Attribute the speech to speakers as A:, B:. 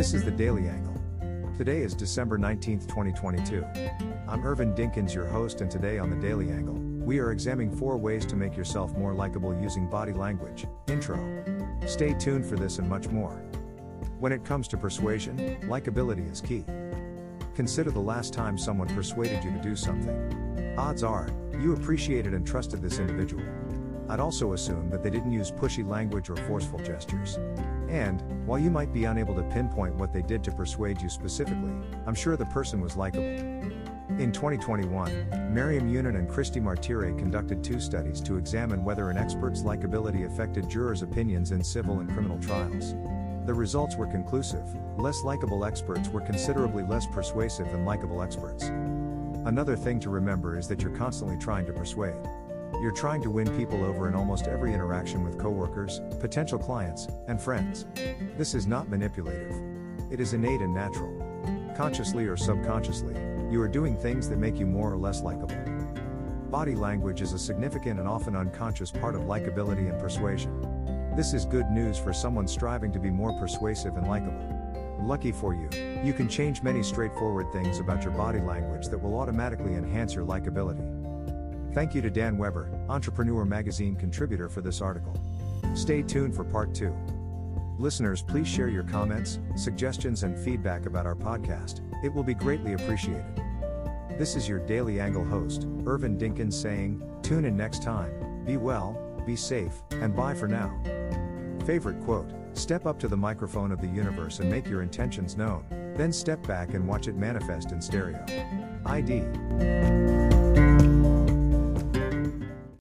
A: This is the Daily Angle. Today is December 19, 2022. I'm Irvin Dinkins, your host, and today on the Daily Angle, we are examining four ways to make yourself more likable using body language. Intro. Stay tuned for this and much more. When it comes to persuasion, likability is key. Consider the last time someone persuaded you to do something. Odds are, you appreciated and trusted this individual. I'd also assume that they didn't use pushy language or forceful gestures. And, while you might be unable to pinpoint what they did to persuade you specifically, I'm sure the person was likable. In 2021, Mariam Younan and Kristy Martire conducted two studies to examine whether an expert's likability affected jurors' opinions in civil and criminal trials. The results were conclusive less likable experts were considerably less persuasive than likable experts. Another thing to remember is that you're constantly trying to persuade. You're trying to win people over in almost every interaction with coworkers, potential clients, and friends. This is not manipulative. It is innate and natural. Consciously or subconsciously, you are doing things that make you more or less likable. Body language is a significant and often unconscious part of likability and persuasion. This is good news for someone striving to be more persuasive and likable. Lucky for you, you can change many straightforward things about your body language that will automatically enhance your likability. Thank you to Dan Weber, Entrepreneur Magazine contributor, for this article. Stay tuned for part two. Listeners, please share your comments, suggestions, and feedback about our podcast. It will be greatly appreciated. This is your Daily Angle host, Irvin Dinkins, saying, Tune in next time, be well, be safe, and bye for now. Favorite quote Step up to the microphone of the universe and make your intentions known, then step back and watch it manifest in stereo. ID.